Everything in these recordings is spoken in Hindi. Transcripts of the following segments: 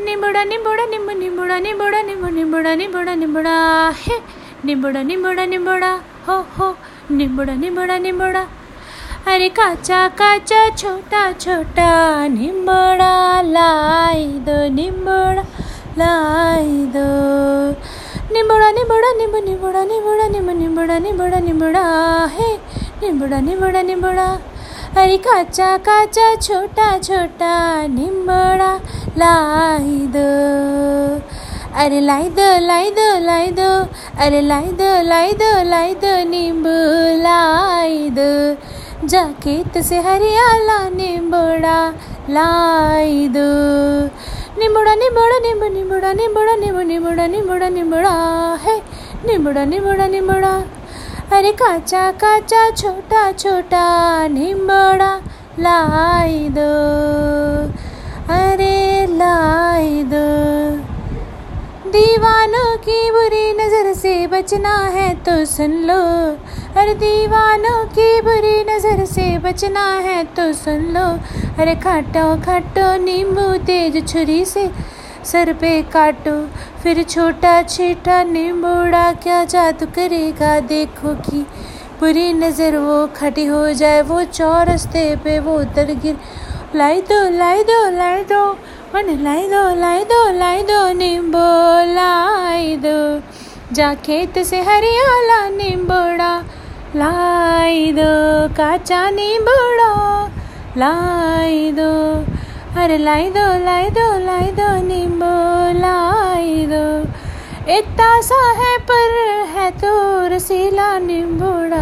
निबुड़ा निबुड़ा निम्बू निबुड़ा निबुड़ा निम्बू निबुड़ा निबुड़ा निबुड़ा हे निबुड़ा निबुड़ा निबुड़ा हो हो निबुड़ा निबुड़ा निबुड़ा अरे काचा काचा छोटा छोटा निम्बुड़ा लाई दो निम्बुड़ा लाई दो निम्बुड़ा निबुड़ा निम्बू निबुड़ा निबुड़ा निम्बू निबुड़ा निबुड़ा निबुड़ा हे निबुड़ा निबुड़ा निबुड़ा अरे काचा काचा, छोटा छोटा निम्बड़ा लाई दो। अरे लाई दो लाई दो लाई दो। अरे लाई दो लाई दो लाई दो, नींबू लाई दो। जाके से हरियाला निम्बड़ा लाई दो। निम्बड़ा निम्बड़ा निम्बू निम्बड़ा निम्बड़ा निम्बू निम्बड़ा निम्बड़ा निम्बड़ा है। निम्बड़ा निम्बड़ा निम्बड़ा। अरे काचा काचा, छोटा छोटा निम्बड़ा लाई दो। अरे लाई दो। दीवानों की बुरी नज़र से बचना है तो सुन लो। अरे दीवानों की बुरी नज़र से बचना है तो सुन लो। अरे खाटो खाटो नींबू तेज छुरी से सर पे काटो, फिर छोटा छीटा निम्बोड़ा, क्या जादू करेगा देखो कि? बुरी नज़र वो खड़ी हो जाए, वो चौरस्ते पे वो उतर गिर। लाई दो लाई दो लाई दो, मन लाई दो लाई दो लाई दो नींबो लाई दो। जा खेत से हरियाला निम्बोड़ा, लाई दो, काचा निम्बोड़ा, लाई दो। अरे लाई दो लाई दो लाई दो, नींबू लाई दो। इतना सा है पर है तो रसीला नींबूड़ा।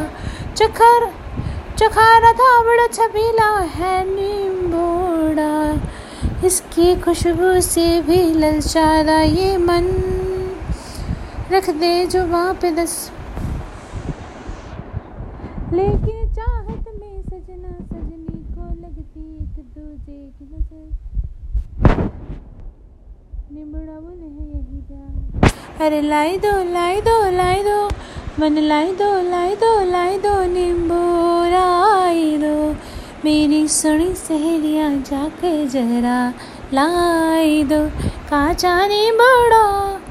चखर, चखारा था बड़ा छबीला है नींबूड़ा। इसकी खुशबू से भी ललचादा ये मन। रख दे जो वहाँ पे दस लेकिन अरे लाई दो लाई दो लाई दो। मन लाई दो लाई दो लाई दो। नींबू लाई दो। मेरी सुनी सहेलियाँ जाके जरा लाई दो। काचा नींबूड़ा